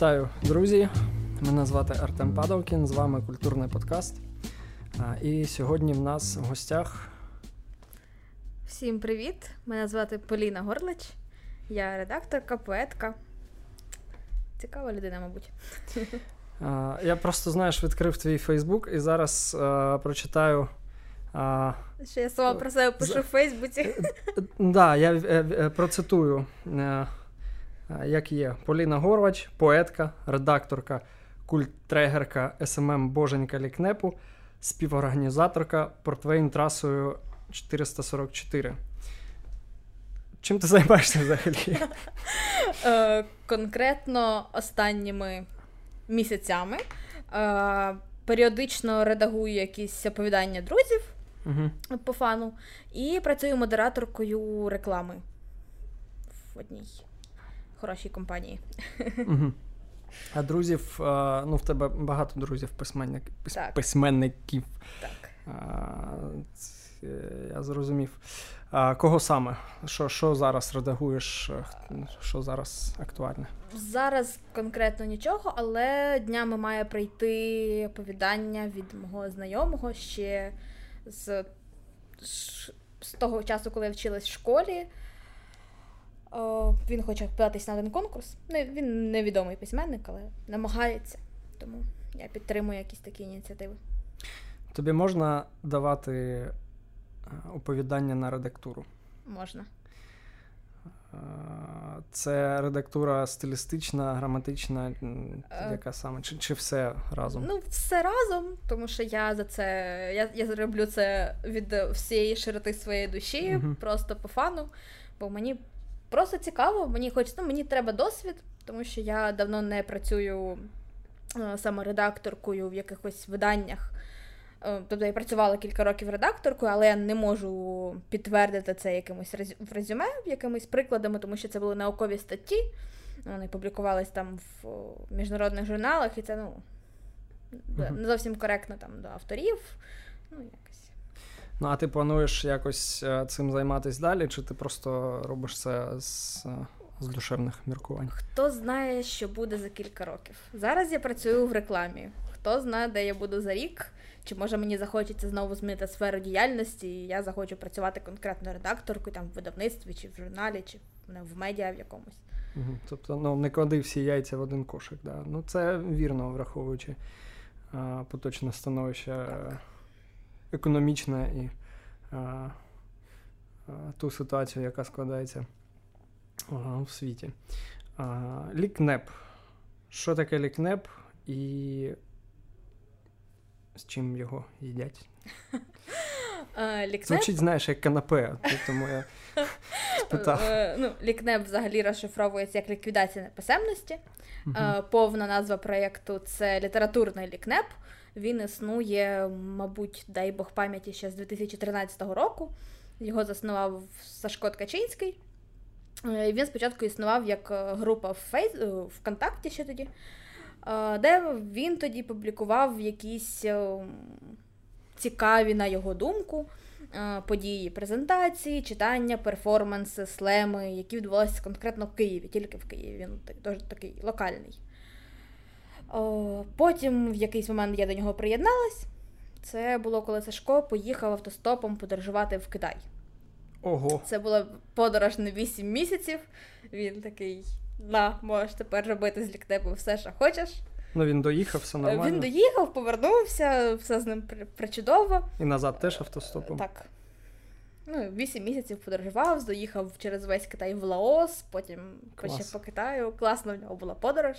Вітаю, друзі! Мене звати Артем Падовкін, з вами культурний подкаст. І сьогодні в нас в гостях. Всім привіт! Мене звати Поліна Горлич. Я редакторка, поетка. Цікава людина, мабуть. Я просто, знаєш, відкрив твій Фейсбук і зараз а, прочитаю. А, Що я сама про себе пишу в Фейсбуці. Так, да, я е, е, процитую. Як є Поліна Горлач, поетка, редакторка, культуртрегерка, SMM Боженька Лікнепу, співорганізаторка Портвейн трасою 444. Чим ти займаєшся взагалі? Е, конкретно останніми місяцями е, періодично редагую якісь оповідання друзів по fun у і працюю модераторкою реклами в одній хорошій компанії. Угу. А друзів, ну в тебе багато друзів письменник, так. письменників. Так. Це, я зрозумів. А Кого саме? Що що зараз редагуєш? Що зараз актуальне? Зараз конкретно нічого, але днями має прийти оповідання від мого знайомого ще з, з того часу, коли я вчилась в школі. О, Він хоче податись на один конкурс. Не, Він невідомий письменник, але намагається. Тому я підтримую якісь такі ініціативи. Тобі можна давати е, оповідання на редактуру? Можна. Е, це редактура стилістична, граматична, е, яка саме? Чи чи все разом? Ну, все разом, тому що я за це я я роблю це від всієї широти своєї душі, uh просто по фану, бо мені Просто цікаво, мені хочеться, ну, мені треба досвід, тому що я давно не працюю е, саме редакторкою в якихось виданнях. Е, тобто я працювала кілька років редакторкою, але я не можу підтвердити це якимось в резюме, якимись прикладами, тому що це були наукові статті. Вони публікувались там в міжнародних журналах, і це ну, не зовсім коректно там до авторів. Ну, якось. Ну, а ти плануєш якось е, цим займатися далі, чи ти просто робиш це з з душевних міркувань? Хто знає, що буде за кілька років? Зараз я працюю в рекламі. Хто знає, де я буду за рік, чи може мені захочеться знову змінити сферу діяльності, і я захочу працювати конкретно редакторкою там в видавництві, чи в журналі, чи в медіа в якомусь. Угу. Тобто ну, не клади всі яйця в один кошик. Да? Ну це вірно, враховуючи а, поточне становище. Так економічна і а, а, ту ситуацію, яка складається а, в світі. Лікнеп. Що таке лікнеп і з чим його їдять? Лікнеп... Звучить, знаєш, як канапе, тому я спитав. Е, ну, Лікнеп взагалі розшифровується як ліквідація неписемності. Повна назва проєкту це літературний лікнеп. Він існує, мабуть, дай Бог пам'яті ще з 2013 року. Його заснував Сашко Ткачинський. Е, він спочатку існував як е, група в Фейс... Е, ВКонтакті ще тоді, де він тоді публікував якісь цікаві, на його думку, події презентації, читання, перформанси, слеми, які відбувалися конкретно в Києві, тільки в Києві. Він дуже такий локальний. Потім в якийсь момент я до нього приєдналась. Це було, коли Сашко поїхав автостопом подорожувати в Китай. Ого. Це була подорож на 8 місяців. Він такий: на, можеш тепер робити з ліктепу все, що хочеш. Ну він доїхав, все нормально. Він доїхав, повернувся, все з ним причудово. І назад теж автостопом. Так. Ну, 8 місяців подорожував, доїхав через весь Китай в Лаос, потім ще по Китаю. Класно в нього була подорож.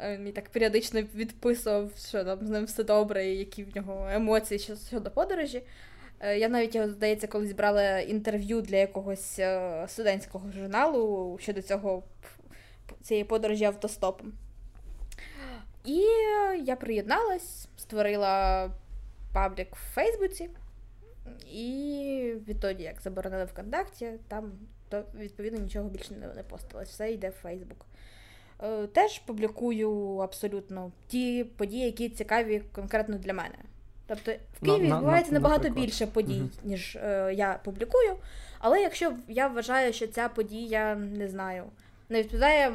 Він е, мені так періодично відписував, що там з ним все добре, і які в нього емоції щодо подорожі. Е, я навіть його, здається, колись брала інтерв'ю для якогось е, студентського журналу щодо цього цієї подорожі автостопом. І я приєдналась, створила паблік в Фейсбуці, і відтоді, як заборонили ВКонтакті, там то відповідно нічого більше не постилось. Все йде в Фейсбук. Е, теж публікую абсолютно ті події, які цікаві конкретно для мене. Тобто в Києві відбувається набагато наприклад. більше подій, ніж е, я публікую. Але якщо я вважаю, що ця подія не знаю, не відповідає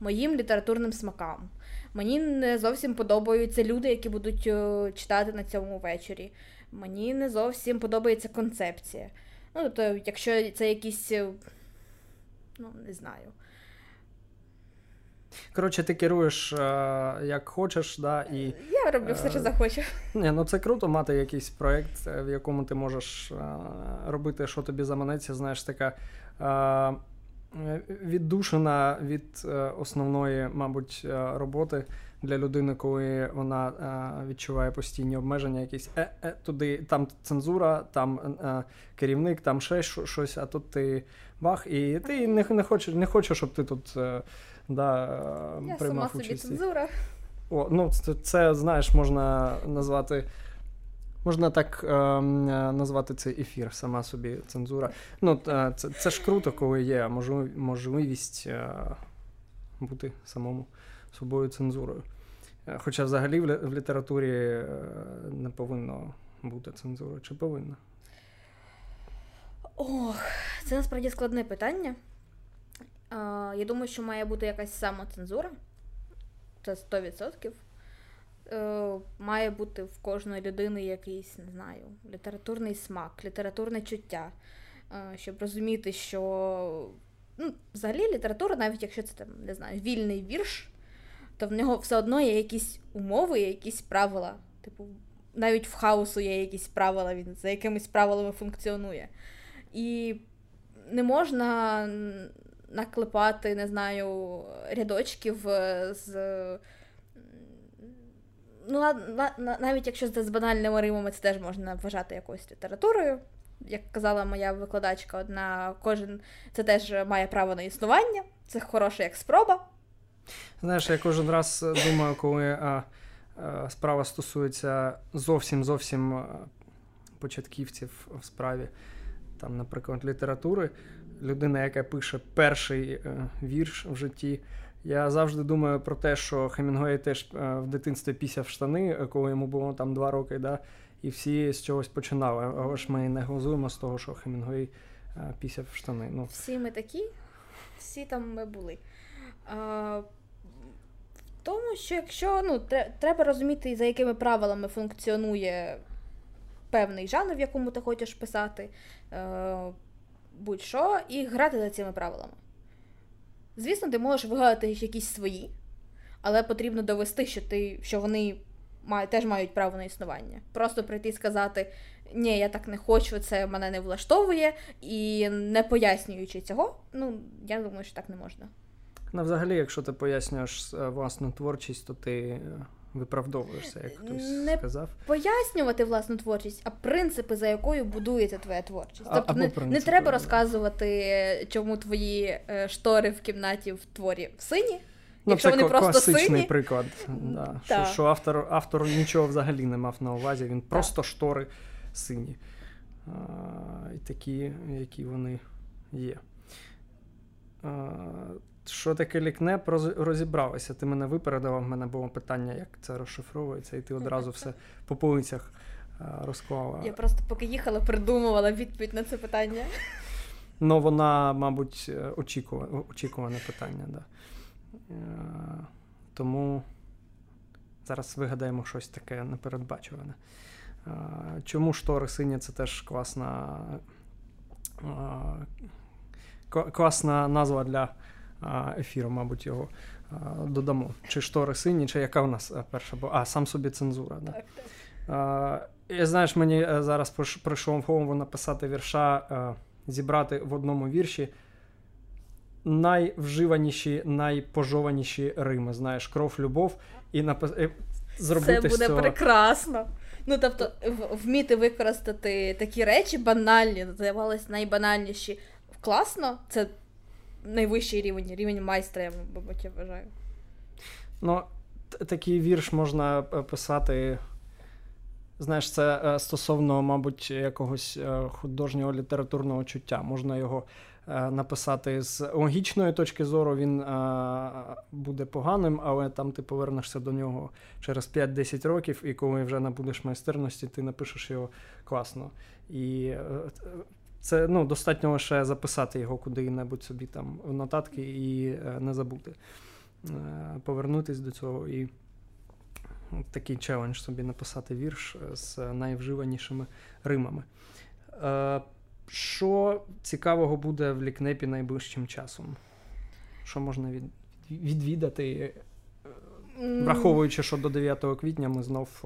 моїм літературним смакам. Мені не зовсім подобаються люди, які будуть е, читати на цьому вечорі. Мені не зовсім подобається концепція. Ну, то якщо це якісь, ну, не знаю. Коротше, ти керуєш е, як хочеш, да, і. Я роблю все, що захочу. Ні, ну це круто мати якийсь проєкт, в якому ти можеш робити, що тобі заманеться, знаєш, така віддушена від е, основної, мабуть, е, роботи для людини, коли вона е, відчуває постійні обмеження, якісь е, е, туди, там цензура, там е, керівник, там ще щось, а тут ти бах, і ти не не хочеш, не хочеш, щоб ти тут да, Я приймав сама участь. собі цензура. О, ну це, це знаєш, можна назвати. Можна так е, назвати цей ефір, сама собі цензура. Ну, Це це ж круто, коли є можливість е, бути самому собою цензурою. Е, хоча взагалі в, в літературі е, не повинно бути цензури. Чи повинно? Ох, це насправді складне питання. Я думаю, що має бути якась самоцензура. Це 100%. Е, має бути в кожної людини якийсь, не знаю, літературний смак, літературне чуття, е, щоб розуміти, що ну, взагалі література, навіть якщо це там, не знаю, вільний вірш, то в нього все одно є якісь умови, якісь правила. Типу, навіть в хаосу є якісь правила, він за якимись правилами функціонує. І не можна наклепати, не знаю, рядочків з ну, навіть якщо це з банальними римами, це теж можна вважати якоюсь літературою. Як казала моя викладачка, одна кожен це теж має право на існування, це хороше як спроба. Знаєш, я кожен раз думаю, коли а, а, справа стосується зовсім зовсім початківців в справі, там, наприклад, літератури, людина, яка пише перший е, вірш в житті. Я завжди думаю про те, що Хемінгуей теж е, в дитинстві пісяв штани, е, коли йому було там два роки, да, і всі з чогось починали. Але ж ми не глузуємо з того, що Хемінгуей пісяв штани. Ну. Всі ми такі, всі там ми були. А, В тому, що якщо ну, треба розуміти, за якими правилами функціонує певний жанр, в якому ти хочеш писати, будь-що, і грати за цими правилами. Звісно, ти можеш вигадати якісь свої, але потрібно довести, що ти, що вони мають, теж мають право на існування. Просто прийти і сказати, ні, я так не хочу, це мене не влаштовує, і не пояснюючи цього, ну, я думаю, що так не можна. Ну, взагалі, якщо ти пояснюєш е, власну творчість, то ти е, виправдовуєшся, як хтось не сказав. Пояснювати власну творчість, а принципи, за якою будується твоя творчість. Тобто не, не треба розказувати, чому твої е, штори в кімнаті в творі в сині. Ну, Якщо це вони просто класичний сині. приклад. Да. Що що автор автор нічого взагалі не мав на увазі, він просто штори сині. А, І такі, які вони є. А, що таке лікнеп, розібралися. Ти мене випередила, в мене було питання, як це розшифровується, і ти одразу все по полицях розклала. Я просто поки їхала, придумувала відповідь на це питання. Ну, вона, мабуть, е, очікуване, очікуване питання, да. Е, тому зараз вигадаємо щось таке непередбачуване. Е, чому штори сині це теж класна класна назва для ефіру, мабуть, його додамо. Чи штори сині, чи яка в нас е, перша була? А, сам собі цензура. Да. Так, так. І знаєш, мені е, зараз прийшло в голову написати вірша, е, зібрати в одному вірші найвживаніші, найпожованіші рими. Знаєш, кров, любов, і напис... зробити Це буде цього... прекрасно. Ну, тобто, вміти використати такі речі банальні, здавалось, найбанальніші. Класно, це найвищий рівень, рівень майстра, я мабуть, я вважаю. Ну, такий вірш можна е, писати. Знаєш, це е, стосовно, мабуть, якогось е, художнього літературного чуття. Можна його написати з логічної точки зору, він буде поганим, але там ти повернешся до нього через 5-10 років, і коли вже набудеш майстерності, ти напишеш його класно. І це ну, достатньо лише записати його куди-небудь собі там в нотатки і е, не забути. повернутись до цього і такий челендж собі написати вірш з найвживанішими римами. Що цікавого буде в лікнепі найближчим часом? Що можна від, відвідати, враховуючи, що до 9 квітня ми знов.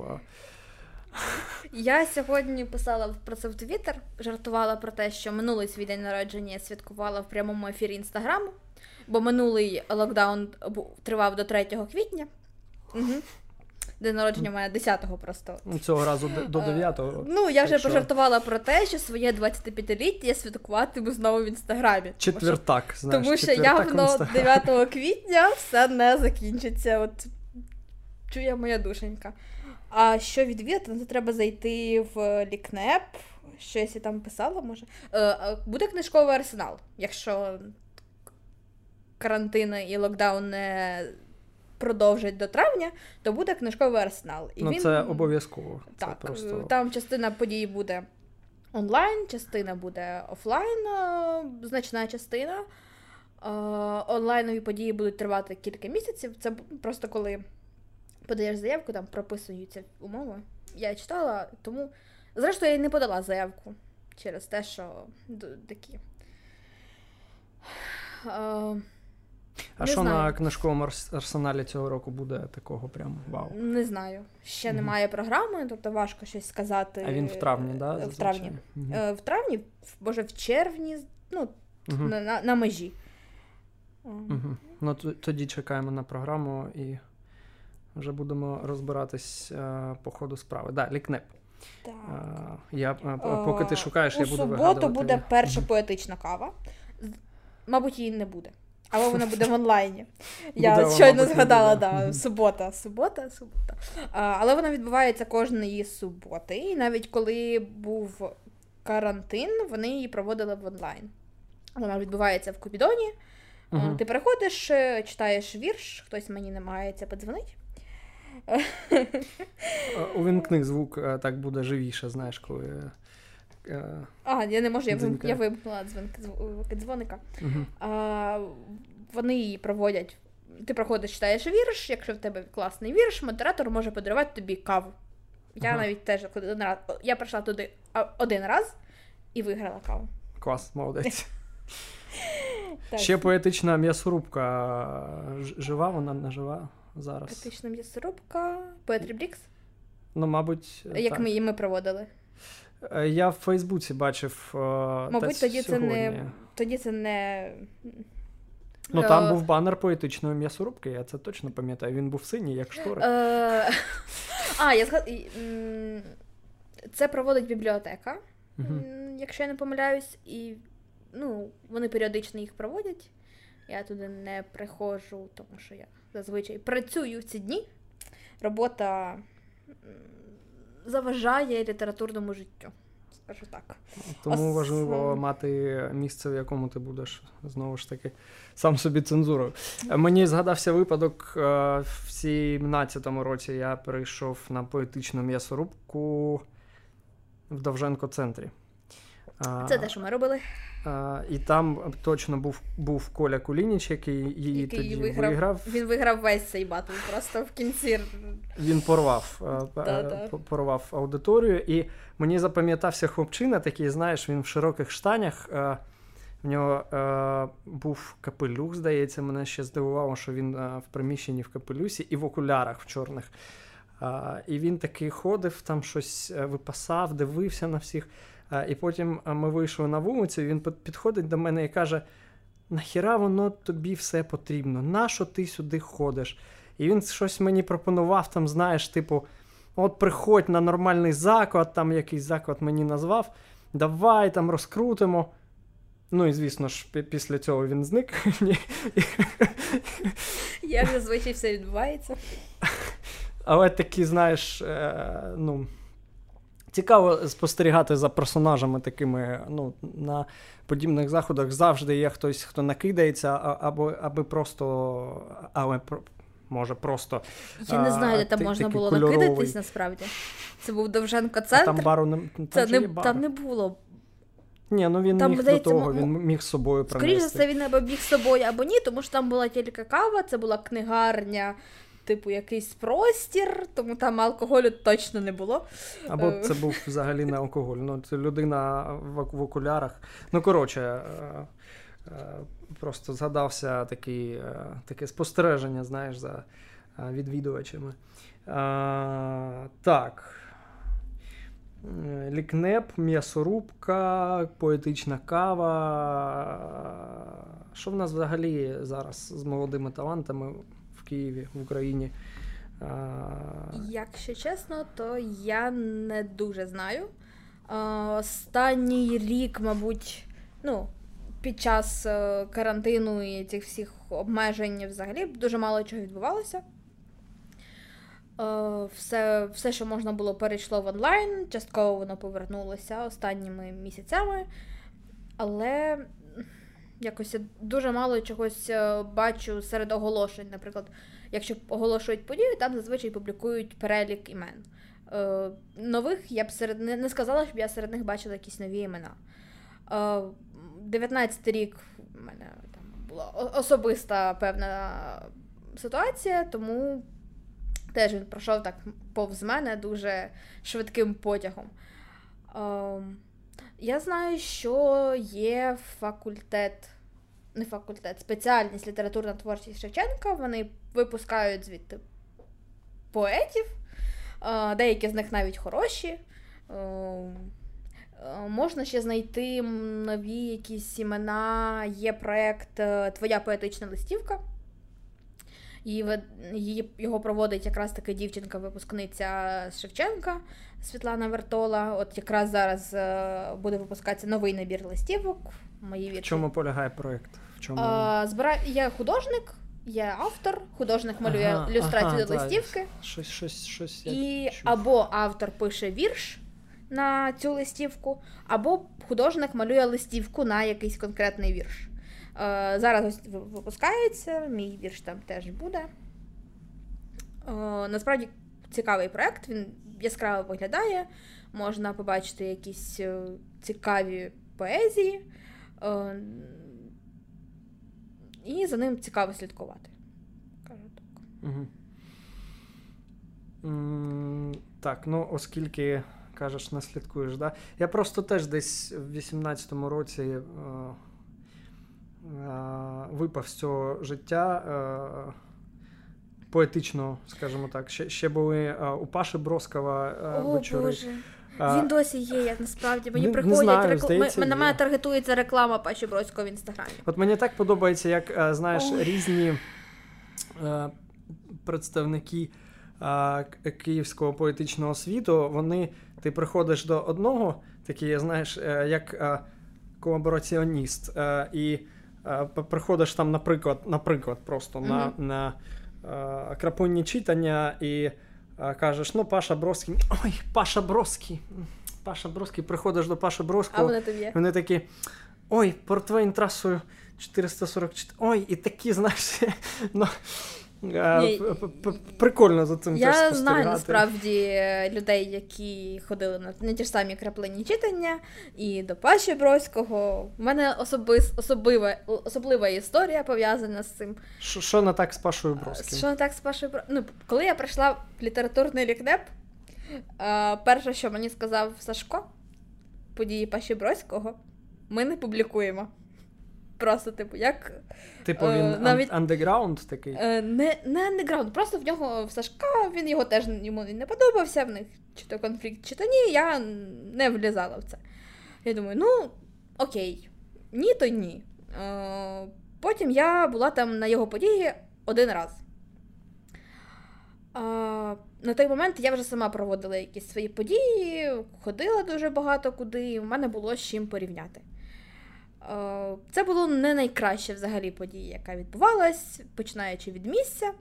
Я сьогодні писала про це в Твіттер, жартувала про те, що минулий свій день народження я святкувала в прямому ефірі інстаграму, бо минулий локдаун тривав до 3 квітня. Угу. День народження мене 10-го просто. Ну, цього разу до 9-го. Ну, я вже що... пожартувала про те, що своє 25-ліття я святкуватиму знову в інстаграмі. Четвертак, тому знаєш. Тому що явно 9 квітня все не закінчиться. От чує моя душенька. А що відвідати, ну, це треба зайти в лікнеп. Щось я там писала, може. Е, буде книжковий арсенал, якщо карантин і локдаун не продовжить до травня, то буде книжковий арсенал. І ну, він... Це обов'язково. Так, це просто... Там частина подій буде онлайн, частина буде офлайн, значна частина. Онлайнові події будуть тривати кілька місяців. Це просто коли подаєш заявку, там прописуються умови. Я читала, тому. Зрештою, я не подала заявку через те, що такі. А що на книжковому арсеналі цього року буде такого прям вау? Не знаю. Ще mm немає програми, тобто важко щось сказати. А він в травні, да? В травні. mm В травні, може, в червні, ну, mm на, на на, межі. Ну, тоді чекаємо на програму і вже будемо розбиратись а, по ходу справи. Да, лікнеп. Так. А, я, Поки ти шукаєш, я буду вигадувати. У суботу буде перша поетична кава. Мабуть, її не буде. Або вона буде в онлайні. Я буде, щойно згадала, да, субота, субота, субота. А, Але вона відбувається кожної суботи. І навіть коли був карантин, вони її проводили в онлайн. Вона відбувається в Купідоні. uh Ти приходиш, читаєш вірш, хтось мені намагається подзвонити. Увімкни звук, так буде живіше, знаєш, коли. А, я не можу, я вим... я вимкнула дзвоника. Угу. А, Вони її проводять. Ти проходиш, читаєш вірш, якщо в тебе класний вірш, модератор може подарувати тобі каву. Я ага. навіть теж один раз. Я прийшла туди один раз і виграла каву. Клас, молодець. Ще поетична м'ясорубка жива, вона не жива зараз. Поетична м'ясорубка, Поетрі Брікс. Ну, мабуть. Як так. ми її ми проводили. Е, я в Фейсбуці бачив. Е, Мабуть, тоді це не. Тоді це не. Ну, там був банер поетичної м'ясорубки, я це точно пам'ятаю. Він був синій, як штори. Е, а, я згад... Це проводить бібліотека, якщо я не помиляюсь, і ну, вони періодично їх проводять. Я туди не приходжу, тому що я зазвичай працюю в ці дні. Робота заважає літературному життю. Скажу так. Тому Ос... важливо мати місце, в якому ти будеш знову ж таки сам собі цензурою. Мені згадався випадок е, в 17-му році я прийшов на поетичну м'ясорубку в Довженко центрі. Це те, що ми робили. А, І там точно був був Коля Кулініч, який її який тоді виграв. виграв. Він виграв весь цей батл, просто в кінці. Він порвав порвав аудиторію, і мені запам'ятався хлопчина, такий, знаєш, він в широких штанях. В нього е, був капелюх, здається, мене ще здивувало, що він е, в приміщенні в капелюсі і в окулярах в чорних. Е, і він такий ходив, там щось випасав, дивився на всіх. І потім ми вийшли на вулицю, і він підходить до мене і каже: Нахіра воно тобі все потрібно? Нащо ти сюди ходиш? І він щось мені пропонував, там, знаєш, типу, от приходь на нормальний заклад, там якийсь заклад мені назвав, давай там розкрутимо. Ну і звісно ж, після цього він зник. Як зазвичай все відбувається. Але такі, знаєш, е, ну. Цікаво спостерігати за персонажами такими. ну, На подібних заходах завжди є хтось, хто накидається, або аби просто. але Може, просто. Я не знаю, де там можна було кольоровий. накидатись насправді. Це був Довженко центр. А там бару не там, Це не, бар? там не було. Ні, ну він там, міг здається, до того, він міг з собою принести. Скоріше за це він або міг з собою, або ні, тому що там була тільки кава, це була книгарня, типу, якийсь простір, тому там алкоголю точно не було. Або е. це був взагалі не алкоголь. Ну, це людина в, окулярах. Ну, коротше, е, е, просто згадався такий, таке спостереження, знаєш, за відвідувачами. Так. Лікнеп, м'ясорубка, поетична кава. Що в нас взагалі зараз з молодими талантами Києві, в Україні? Якщо чесно, то я не дуже знаю. Останній рік, мабуть, ну, під час е, карантину і цих всіх обмежень взагалі дуже мало чого відбувалося. Е, все, все, що можна було, перейшло в онлайн, частково воно повернулося останніми місяцями, але якось я дуже мало чогось е, бачу серед оголошень. Наприклад, якщо оголошують подію, там зазвичай публікують перелік імен. Е, нових я б серед не сказала, щоб я серед них бачила якісь нові імена. 19 рік у мене там була особиста певна ситуація, тому Теж він пройшов так повз мене дуже швидким потягом. Ем, я знаю, що є факультет, не факультет, спеціальність літературна творчість Шевченка. Вони випускають звідти поетів, е, деякі з них навіть хороші. Ем, е, можна ще знайти нові якісь імена. Є проєкт е, Твоя поетична листівка. І її його проводить якраз така дівчинка-випускниця з Шевченка Світлана Вертола. От якраз зараз е, буде випускатися новий набір листівок. Мої вірші. В чому полягає проєкт? В чому а, збира... Я художник, я автор, художник малює ага, ілюстрацію ага, до листівки. Щось, щось, щось І або автор пише вірш на цю листівку, або художник малює листівку на якийсь конкретний вірш. Е, зараз випускається, мій вірш там теж буде. Е, насправді цікавий проєкт, він яскраво виглядає, можна побачити якісь е, цікаві поезії, і за ним цікаво слідкувати. Кажу так. Так, ну оскільки кажеш, не слідкуєш, да? Я просто теж десь в 18-му році випав з цього життя е, поетично, скажімо так. Ще ще були е, у Паші Броскова е, О, вечори. Боже. Він досі є, як насправді. Мені не, приходять не знаю, рекл... здається, на мене таргетується реклама Паші Бродського в інстаграмі. От мені так подобається, як знаєш, Ой. різні е, представники е, київського поетичного світу. Вони ти приходиш до одного, такий, знаєш, е, як колабораціоніст. і Е, приходиш там, наприклад, наприклад, просто mm-hmm. на на е, крапонні читання і е, кажеш, ну, Паша Броський, ой, Паша Броський, Паша Броський, приходиш до Паша Броского, а вони, тобі? вони такі, ой, портвейн трасою 444, ой, і такі, знаєш, ну, Прикольно за цим Я теж знаю насправді людей, які ходили на не ті ж самі краплені читання, і до Паші Броського. У мене особис, особлива особлива історія пов'язана з цим. Що не так з Пашою Броським? Що не так з Пашою Броським? Ну, Коли я прийшла в літературний лікнеп, перше, що мені сказав Сашко, події Паші Броського, ми не публікуємо. Просто, типу, як. Типу, він е, навіть андеграунд такий? Е, не не андеграунд, просто в нього в Сашка, він його теж йому не подобався в них, чи то конфлікт, чи то ні, я не влізала в це. Я думаю, ну, окей, ні, то ні. Е, Потім я була там на його події один раз. А, На той момент я вже сама проводила якісь свої події, ходила дуже багато куди, і в мене було з чим порівняти. Е, це було не найкраща взагалі подія, яка відбувалась, починаючи від місця.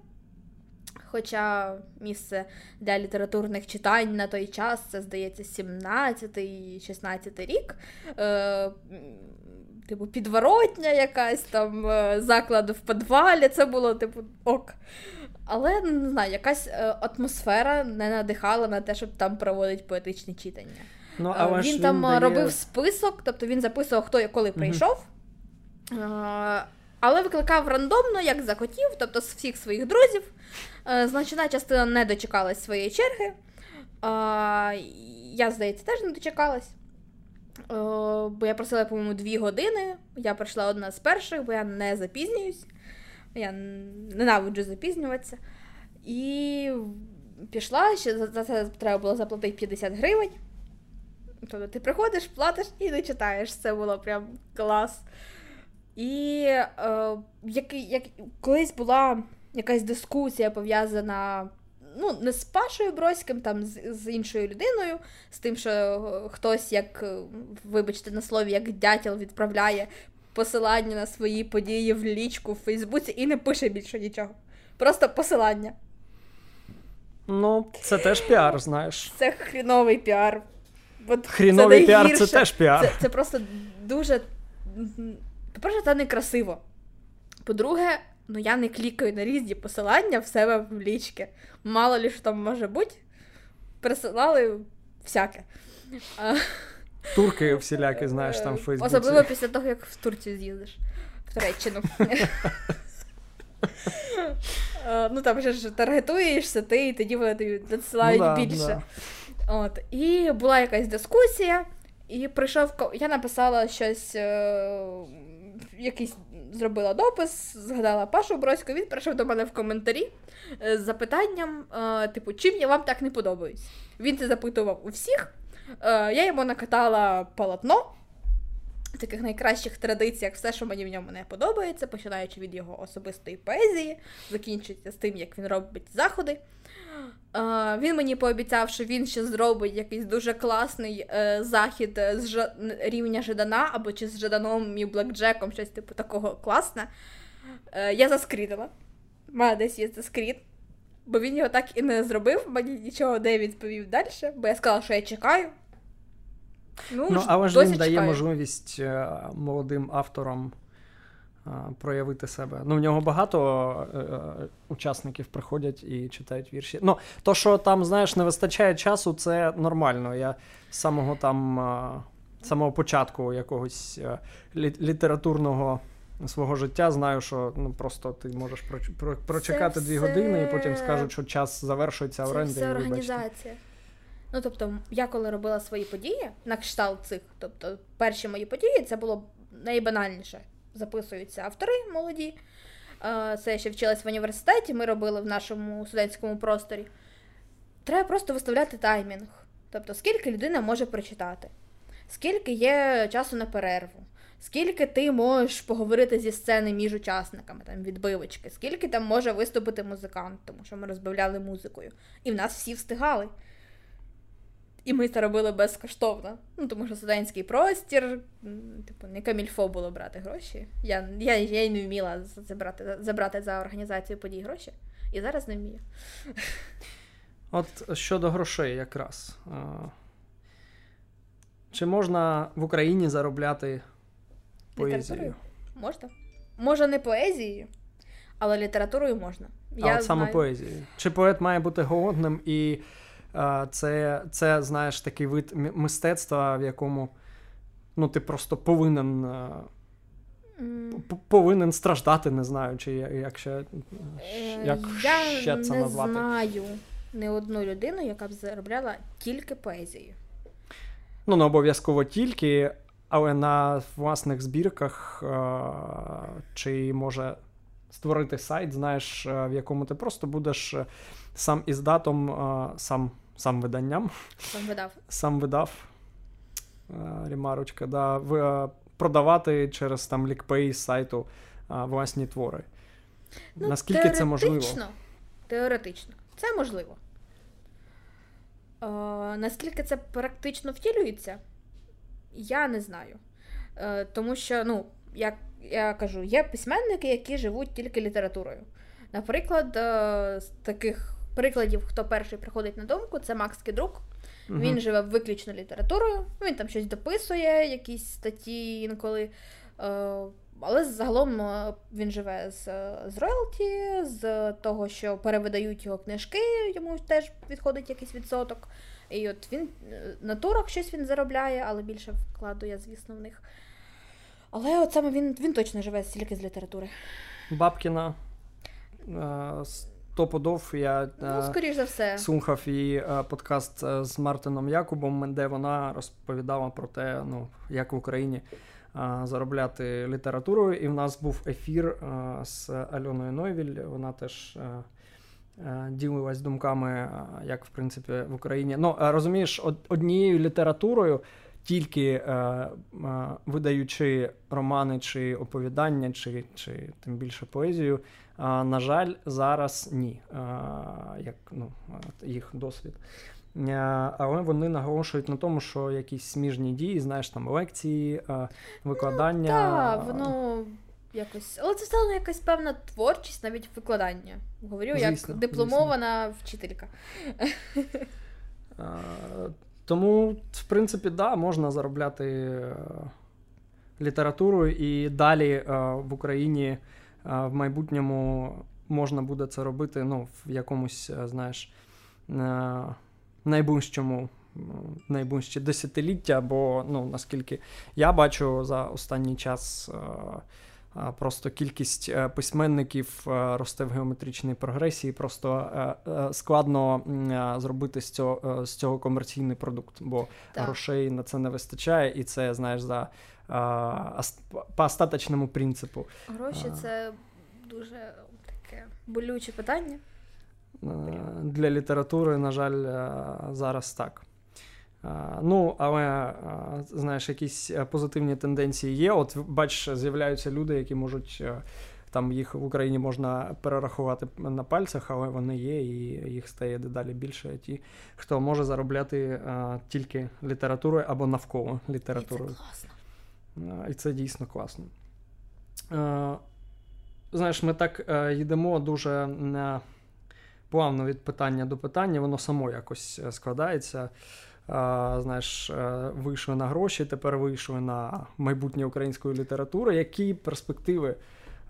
Хоча місце для літературних читань на той час, це, здається, 17-16 рік. Е, Типу, підворотня якась там, е, заклад в підвалі, це було, типу, ок. Але не знаю, якась атмосфера не надихала на те, щоб там проводити поетичні читання. Ну, але він ж там дає... робив список, тобто він записував, хто коли прийшов. Uh-huh. Але викликав рандомно, як захотів, тобто з всіх своїх друзів. Значна частина не дочекалась своєї черги. Я, здається, теж не дочекалась. Бо я просила, по-моєму, дві години. Я прийшла одна з перших, бо я не запізнююсь. Я ненавиджу запізнюватися. І пішла, ще за це треба було заплатити 50 гривень. Тобто ти приходиш, платиш і не читаєш. Це було прям клас. І е, як, як, колись була якась дискусія пов'язана ну, не з Пашою Броським, там з, з іншою людиною, з тим, що хтось, як, вибачте, на слові, як дятел відправляє посилання на свої події в личку в Фейсбуці і не пише більше нічого. Просто посилання. Ну, це теж піар, знаєш. Це хріновий піар. От Хріновий це піар це теж піар. Це, це просто дуже. По-перше, це некрасиво. По-друге, ну я не клікаю на різні посилання в себе в лічки. Мало ли що там може бути. Присилали всяке. Турки всілякі, знаєш, там в Фейсбуці. Особливо після того, як в Турцію з'їздиш, в Туреччину. Ну там вже ж таргетуєшся, ти і тоді вони тобі надсилають ну, більше. От. І була якась дискусія, і прийшов я написала щось, е... якийсь зробила допис, згадала Пашу Броську, він прийшов до мене в коментарі е, з запитанням, е... типу, чим я вам так не подобаюсь. Він це запитував у всіх. Е... Я йому накатала полотно таких найкращих традиціях все, що мені в ньому не подобається, починаючи від його особистої поезії, закінчується з тим, як він робить заходи. Uh, він мені пообіцяв, що він ще зробить якийсь дуже класний uh, захід з ж... рівня Жадана або чи з Жаданом і Блекджеком, щось типу такого класне. Uh, я заскрінила. У мене десь є це скрін. Бо він його так і не зробив, мені нічого не відповів далі, бо я сказала, що я чекаю. Ну, ну але ж він дає можливість е, молодим авторам е, проявити себе. Ну, в нього багато е, учасників приходять і читають вірші. Ну, то, що там, знаєш, не вистачає часу, це нормально. Я з самого там самого початку якогось лі- літературного. Свого життя знаю, що ну просто ти можеш прочекати це дві все... години, і потім скажуть, що час завершується оренди. Це організація. Ну, тобто, я коли робила свої події на кшталт цих, тобто перші мої події, це було найбанальніше. Записуються автори молоді. Це я ще вчилась в університеті, ми робили в нашому студентському просторі. Треба просто виставляти таймінг. Тобто, скільки людина може прочитати, скільки є часу на перерву, скільки ти можеш поговорити зі сцени між учасниками, там відбивочки, скільки там може виступити музикант, тому що ми розбавляли музикою. І в нас всі встигали. І ми це робили безкоштовно. Ну, тому що студентський простір, типу, не камільфо було брати гроші. Я я, я й не вміла забрати забрати за організацію подій гроші. І зараз не вмію. От щодо грошей, якраз. Чи можна в Україні заробляти поезією? Можна. Може, не поезією, але літературою можна. А Я от саме знаю... поезією. Чи поет має бути голодним і це, це, знаєш, такий вид мистецтва, в якому ну, ти просто повинен повинен страждати, не знаю, чи як ще як Я ще це не назвати. знаю не одну людину, яка б заробляла тільки поезією. Ну, не обов'язково тільки, але на власних збірках чи може створити сайт, знаєш, в якому ти просто будеш сам іздатом, сам сам виданням. Сам видав. Сам видав. Рімарочка, да, в, продавати через там лікпей сайту власні твори. Ну, Наскільки це можливо? Теоретично. Це можливо. Е, наскільки це практично втілюється, я не знаю. Е, тому що, ну, як я кажу, є письменники, які живуть тільки літературою. Наприклад, е, з таких прикладів, хто перший приходить на думку, це Макс Кедрук. Угу. Він живе виключно літературою, він там щось дописує, якісь статті інколи. Е, але загалом він живе з з роялті, з того, що перевидають його книжки, йому теж відходить якийсь відсоток. І от він на турах щось він заробляє, але більше вкладу я, звісно, в них. Але от саме він він точно живе тільки з літератури. Бабкіна. Стопудов я ну, скоріш за все. слухав її подкаст з Мартином Якубом, де вона розповідала про те, ну, як в Україні заробляти літературою. І в нас був ефір з Альоною Нойвіль. Вона теж ділилась думками, як в принципі в Україні. Ну, розумієш, однією літературою. Тільки е, е, видаючи романи чи оповідання, чи чи тим більше поезію, е, на жаль, зараз ні, е, як ну, їх досвід. Але вони наголошують на тому, що якісь сміжні дії, знаєш, там лекції, викладання. Ну, Так, воно якось. Але це стала якась певна творчість, навіть викладання. Говорю, звісно, як дипломована звісно. вчителька. Тому, в принципі, да, можна заробляти літературу, і далі в Україні в майбутньому можна буде це робити ну, в якомусь, знаєш найближчому найближчі десятиліття, бо ну, наскільки я бачу за останній час. Е, просто кількість е, письменників е, росте в геометричній прогресії, просто складно зробити з цього з цього комерційний продукт, бо так. грошей на це не вистачає, і це знаєш за по остаточному принципу. Гроші це дуже таке болюче питання. Для літератури, на жаль, зараз так. Ну, але знаєш, якісь якісь тенденції є. От бачиш, з'являються люди, які можуть е, там їх в Україні можна перерахувати на пальцях, але вони є, і їх стає дедалі більше. Ті, хто може заробляти а, тільки літературою або навколо літературою. І це класно. І це дійсно класно. Знаєш, ми так е, йдемо дуже плавно від питання до питання, воно само якось е, складається знаєш, е, вийшли на гроші, тепер вийшли на майбутнє української літератури. Які перспективи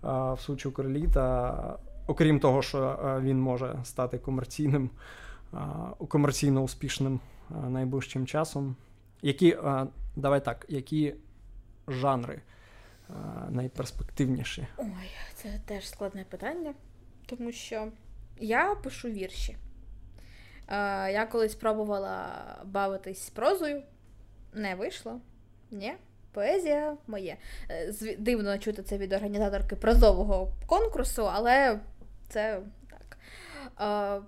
в случаю короліта, окрім того, що е, він може стати комерційним, комерційно успішним найближчим часом? Які, давай так, які жанри найперспективніші? Ой, це теж складне питання, тому що я пишу вірші. Е, я колись пробувала бавитись прозою, не вийшло. Ні, поезія моє. Е, дивно чути це від організаторки прозового конкурсу, але це так. Е,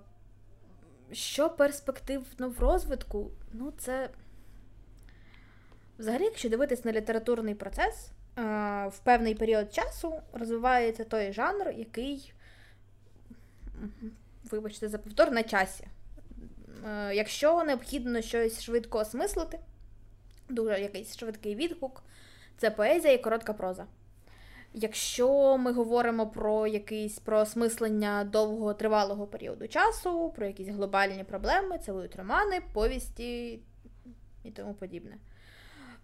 що перспективно в розвитку? Ну, це. Взагалі, якщо дивитись на літературний процес, в певний період часу розвивається той жанр, який, вибачте, за повтор на часі. Е, якщо необхідно щось швидко осмислити, дуже якийсь швидкий відгук, це поезія і коротка проза. Якщо ми говоримо про якийсь про осмислення довгого тривалого періоду часу, про якісь глобальні проблеми, це будуть романи, повісті і тому подібне.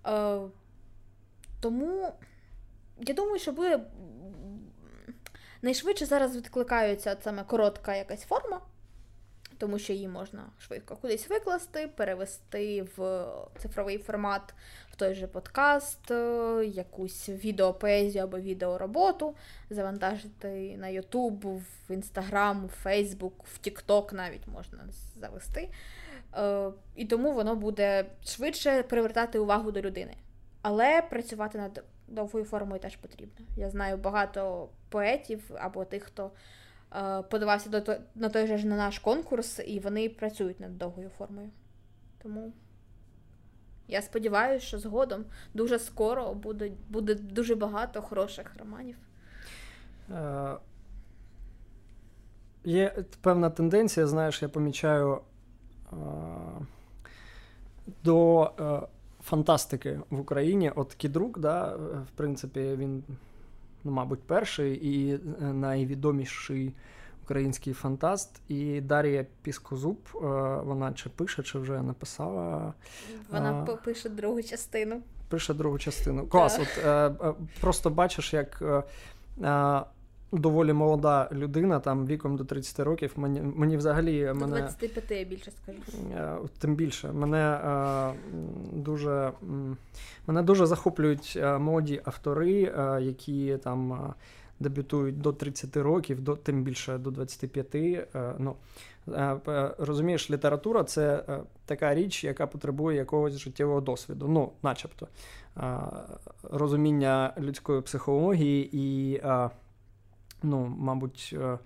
Е, Тому я думаю, що буде найшвидше зараз відкликаються саме коротка якась форма тому що її можна швидко кудись викласти, перевести в цифровий формат в той же подкаст, е, якусь відеопоезію або відеороботу, завантажити на YouTube, в Instagram, в Facebook, в TikTok навіть можна завести. Е, і тому воно буде швидше привертати увагу до людини. Але працювати над довгою формою теж потрібно. Я знаю багато поетів або тих, хто подавався до на той же ж на наш конкурс, і вони працюють над довгою формою. Тому я сподіваюся, що згодом дуже скоро буде буде дуже багато хороших романів. Е, Є певна тенденція, знаєш, я помічаю е, до е, фантастики в Україні. От Кідрук, да, в принципі, він ну, мабуть, перший і е, найвідоміший український фантаст. І Дар'я Піскозуб, е, вона чи пише, чи вже написала. Вона а, пише другу частину. Пише другу частину. Клас, от е, е, просто бачиш, як. Доволі молода людина, там віком до 30 років. Мені мені взагалі до мене, 25 я більше скажу. Е, тим більше мене е, дуже мене дуже захоплюють е, молоді автори, які там. Дебютують до 30 років, до тим більше до 25. Е, ну, Розумієш, література це така річ, яка потребує якогось життєвого досвіду. Ну, начебто, розуміння людської психології і ну, мабуть, е,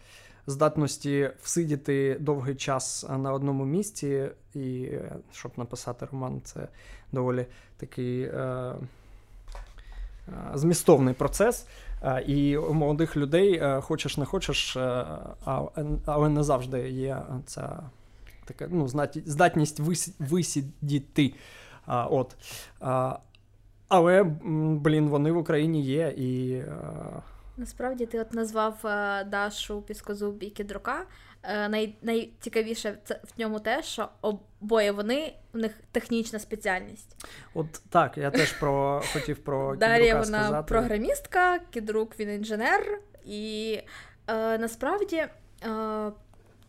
здатності всидіти довгий час на одному місці, і е, щоб написати роман, це доволі такий е, е, змістовний процес. І у молодих людей хочеш не хочеш, але не завжди є ця така ну, здатність висідіти. От. Але, блін, вони в Україні є. і... Насправді ти от назвав е, Дашу Піскозуб і Кідрука. Е, най, найцікавіше це в ньому те, що обоє вони у них технічна спеціальність. От так, я теж про хотів про Дар'я Кідрука вона сказати. програмістка, Кідрук він інженер, і е, насправді е,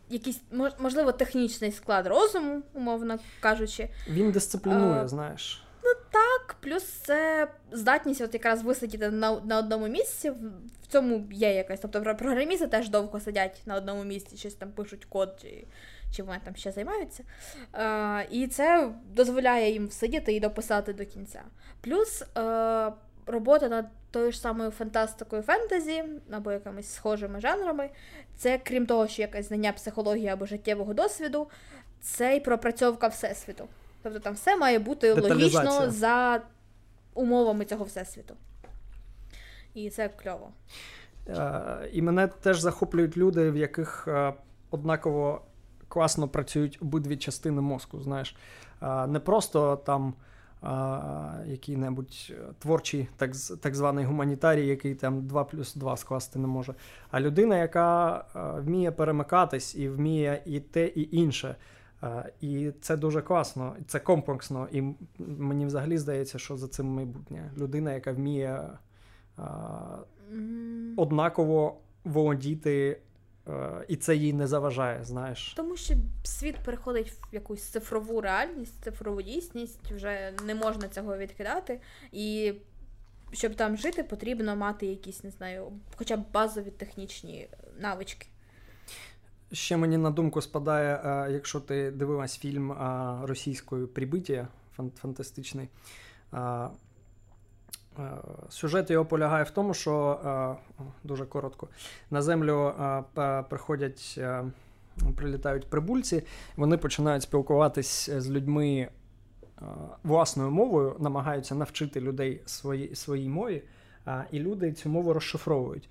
якийсь можливо технічний склад розуму, умовно кажучи. Він дисциплінує, е, знаєш. Ну так, плюс це здатність от якраз висидіти на на одному місці. В цьому є якась. Тобто програмісти теж довго сидять на одному місці, щось там пишуть код, чи чи вони там ще займаються. Е, І це дозволяє їм сидіти і дописати до кінця. Плюс е, робота над тою ж самою фантастикою фентезі або якимись схожими жанрами. Це, крім того, що якесь знання психології або життєвого досвіду, це й пропрацьовка всесвіту. Тобто там все має бути логічно за умовами цього всесвіту. І це кльово. Е, і мене теж захоплюють люди, в яких е, однаково класно працюють обидві частини мозку. Знаєш, е, не просто там. Який-небудь творчий, так так званий гуманітарій, який там 2 плюс 2 скласти не може. А людина, яка вміє перемикатись і вміє і те, і інше. І це дуже класно, це комплексно. І мені взагалі здається, що за цим майбутнє. Людина, яка вміє однаково володіти, і це їй не заважає, знаєш. Тому що світ переходить в якусь цифрову реальність, цифрову дійсність, вже не можна цього відкидати. І щоб там жити, потрібно мати якісь, не знаю, хоча б базові технічні навички. Ще мені на думку спадає, е, якщо ти дивилась фільм е, російською Прибиття, фантастичний. Е, сюжет його полягає в тому, що дуже коротко на землю приходять, прилітають прибульці, вони починають спілкуватись з людьми власною мовою, намагаються навчити людей своїй своїй мові, і люди цю мову розшифровують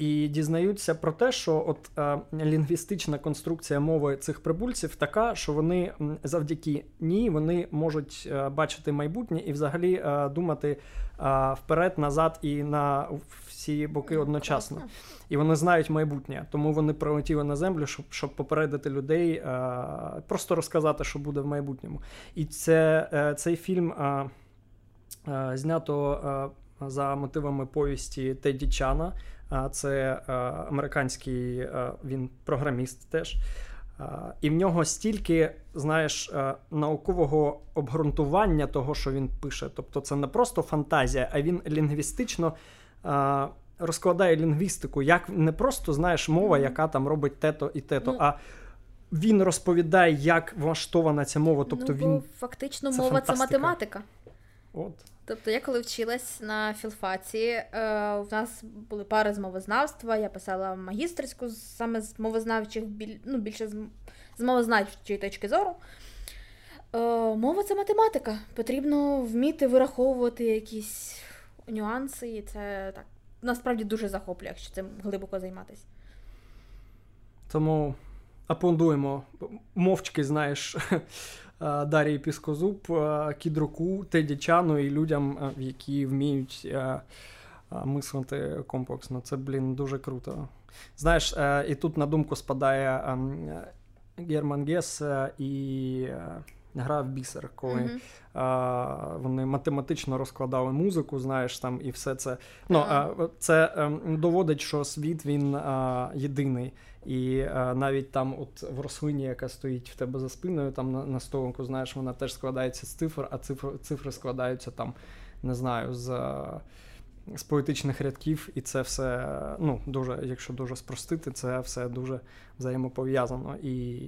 і дізнаються про те, що от е, лінгвістична конструкція мови цих прибульців така, що вони завдяки ній вони можуть е, бачити майбутнє і взагалі е, думати е, вперед, назад і на всі боки одночасно. І вони знають майбутнє, тому вони прилетіли на землю, щоб щоб попередити людей, е, просто розказати, що буде в майбутньому. І це, е, цей фільм знято за мотивами повісті Теді Чана. Це американський він програміст теж. І в нього стільки, знаєш, наукового обґрунтування того, що він пише. Тобто це не просто фантазія, а він лінгвістично розкладає лінгвістику, як не просто знаєш мова, яка там робить те-то і те-то, ну, а він розповідає, як влаштована ця мова. Тобто ну, він фактично це мова фантастика. це математика. От. Тобто, я коли вчилась на філфаці, е, у нас були пари з мовознавства, я писала магістерську саме з мовознавчих, ну, більше з, мовознавчої точки зору. Е, Мова це математика. Потрібно вміти вираховувати якісь нюанси, і це так насправді дуже захоплює, якщо цим глибоко займатися. Тому аплодуємо мовчки, знаєш, Дарії Піскозуб, Кідруку, Теді Чану і людям, які вміють мислити комплексно. Це, блін, дуже круто. Знаєш, і тут на думку спадає Герман Гес і гра в бісер, коли mm-hmm. а, вони математично розкладали музику, знаєш там і все це. Ну, uh-huh. а, Це а, ем, доводить, що світ він єдиний. І а, навіть там, от в рослині, яка стоїть в тебе за спиною, там на, на столику, знаєш, вона теж складається з цифр, а цифри, цифри складаються там, не знаю, з. З поетичних рядків, і це все, ну, дуже, якщо дуже спростити, це все дуже взаємопов'язано. І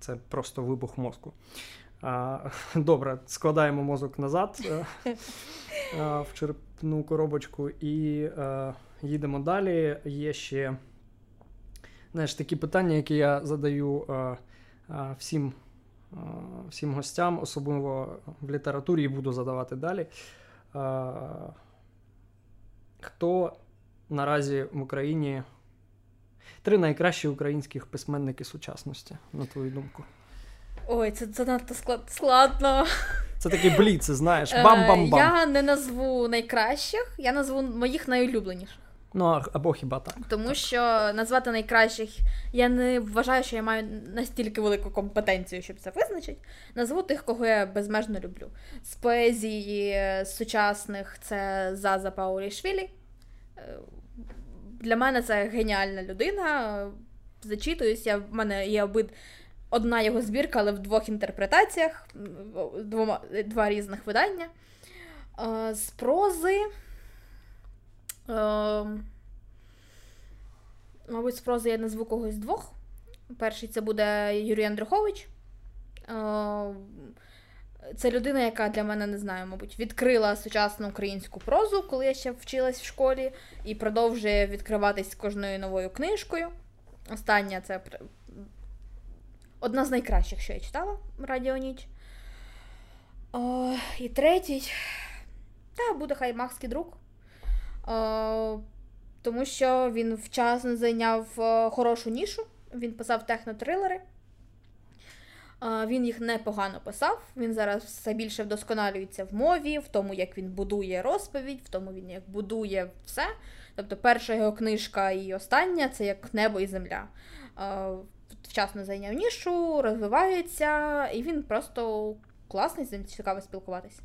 це просто вибух мозку. Добре, складаємо мозок назад е, в черепну коробочку і е, їдемо далі. Є ще знаєш, такі питання, які я задаю е, всім всім гостям, особливо в літературі, і буду задавати далі. Хто наразі в Україні три найкращі українських письменники сучасності, на твою думку? Ой, це занадто складно. Це такий бліц, знаєш, бам-бам-бам. Я не назву найкращих, я назву моїх найулюбленіших. Ну, або хіба так. Тому що назвати найкращих я не вважаю, що я маю настільки велику компетенцію, щоб це визначити. Назву тих, кого я безмежно люблю. З поезії з сучасних це Заза Паулішвілі. Е, для мене це геніальна людина. Зачитуюсь, я, в мене є обид. Одна його збірка, але в двох інтерпретаціях, двома, два різних видання. Е, з прози. Е, мабуть, з прози я назву когось двох. Перший це буде Юрій Андрухович. Е, це людина, яка для мене не знаю, мабуть, відкрила сучасну українську прозу, коли я ще вчилась в школі, і продовжує відкриватись кожною новою книжкою. Остання це одна з найкращих, що я читала Радіо Ніч. О, І третій. Та, буде хай Макс друг. О, тому що він вчасно зайняв хорошу нішу. Він писав технотрилери. Він їх непогано писав. Він зараз все більше вдосконалюється в мові, в тому, як він будує розповідь, в тому, він як будує все. Тобто, перша його книжка і остання це як небо і земля. Вчасно зайняв нішу, розвивається, і він просто класний, з ним цікаво спілкуватись.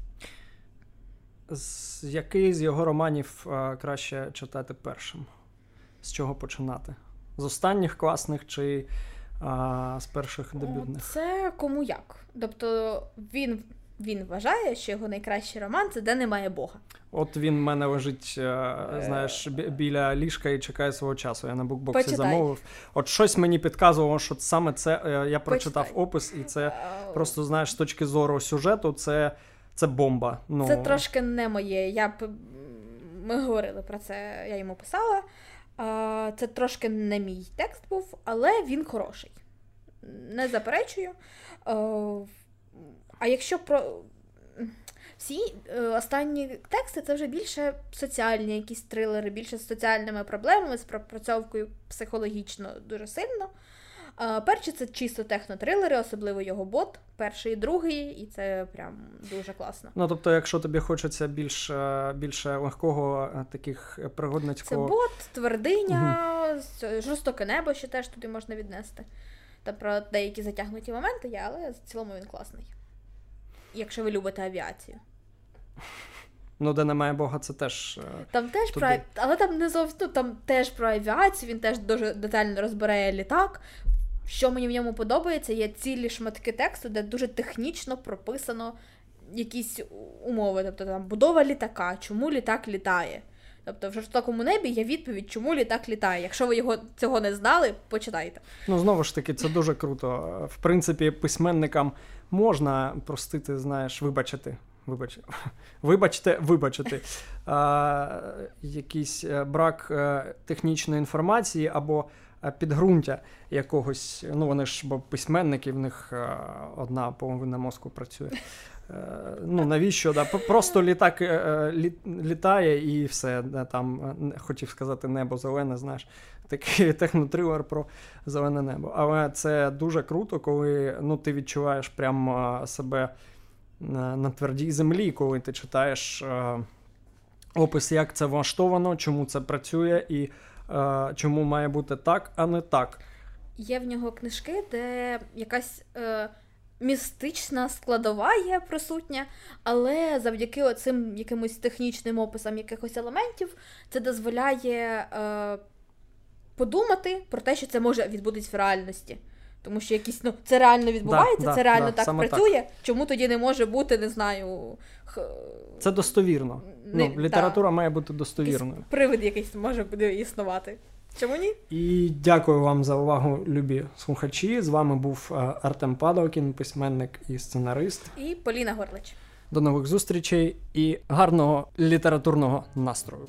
З який з його романів а, краще читати першим? З чого починати? З останніх класних чи а, з перших дебютних? Це кому як. Тобто він він вважає, що його найкращий роман це де немає Бога. От він в мене лежить, е, знаєш, біля ліжка і чекає свого часу. Я на букбоксі Почитай. замовив. От щось мені підказувало, що саме це е, я прочитав Почитай. опис, і це просто знаєш з точки зору сюжету, це це бомба. Ну це трошки не моє. Я ми говорили про це, я йому писала. Це трошки не мій текст був, але він хороший. Не заперечую. А якщо про. Всі е, останні тексти це вже більше соціальні якісь трилери, більше з соціальними проблемами, з пропрацьовкою психологічно дуже сильно. Перші це чисто технотрилери, особливо його бот, перший і другий, і це прям дуже класно. Ну тобто, якщо тобі хочеться більш е, більше легкого е, таких пригодницького... Це бот, твердиня, угу. жорстоке небо, що теж туди можна віднести. Та про деякі затягнуті моменти є, але в цілому він класний. Якщо ви любите авіацію. Ну, де немає Бога, це теж. Е, там теж туди. про але там не зовсім ну, там теж про авіацію, він теж дуже детально розбирає літак. Що мені в ньому подобається, є цілі шматки тексту, де дуже технічно прописано якісь умови. Тобто там будова літака, чому літак літає. Тобто в жорстокому небі є відповідь, чому літак літає. Якщо ви його цього не знали, почитайте. Ну знову ж таки, це дуже круто. В принципі, письменникам можна простити, знаєш, вибачити. Вибач, вибачте, вибачити а, якийсь е, брак е, технічної інформації або Е, підґрунтя якогось. Ну вони ж бо письменники, в них е, одна половина мозку працює. Е, ну навіщо? Да? Просто літак літає і все. Там хотів сказати небо зелене, знаєш. Такий технотрилер про зелене небо. Але це дуже круто, коли ну, ти відчуваєш прямо себе на твердій землі, коли ти читаєш опис, як це влаштовано, чому це працює, і Е, чому має бути так, а не так. Є в нього книжки, де якась е, містична складова є присутня, але завдяки оцим якимось технічним описам якихось елементів це дозволяє е, подумати про те, що це може відбутись в реальності. Тому що якісь, ну, це реально відбувається, да, це реально да, так працює. Так. Чому тоді не може бути, не знаю. Х... Це достовірно. Не, ну, Література да. має бути достовірною. Привид якийсь може буде існувати. Чому ні? І дякую вам за увагу, любі слухачі. З вами був е, Артем Падалкін, письменник і сценарист. І Поліна Горлич. До нових зустрічей і гарного літературного настрою.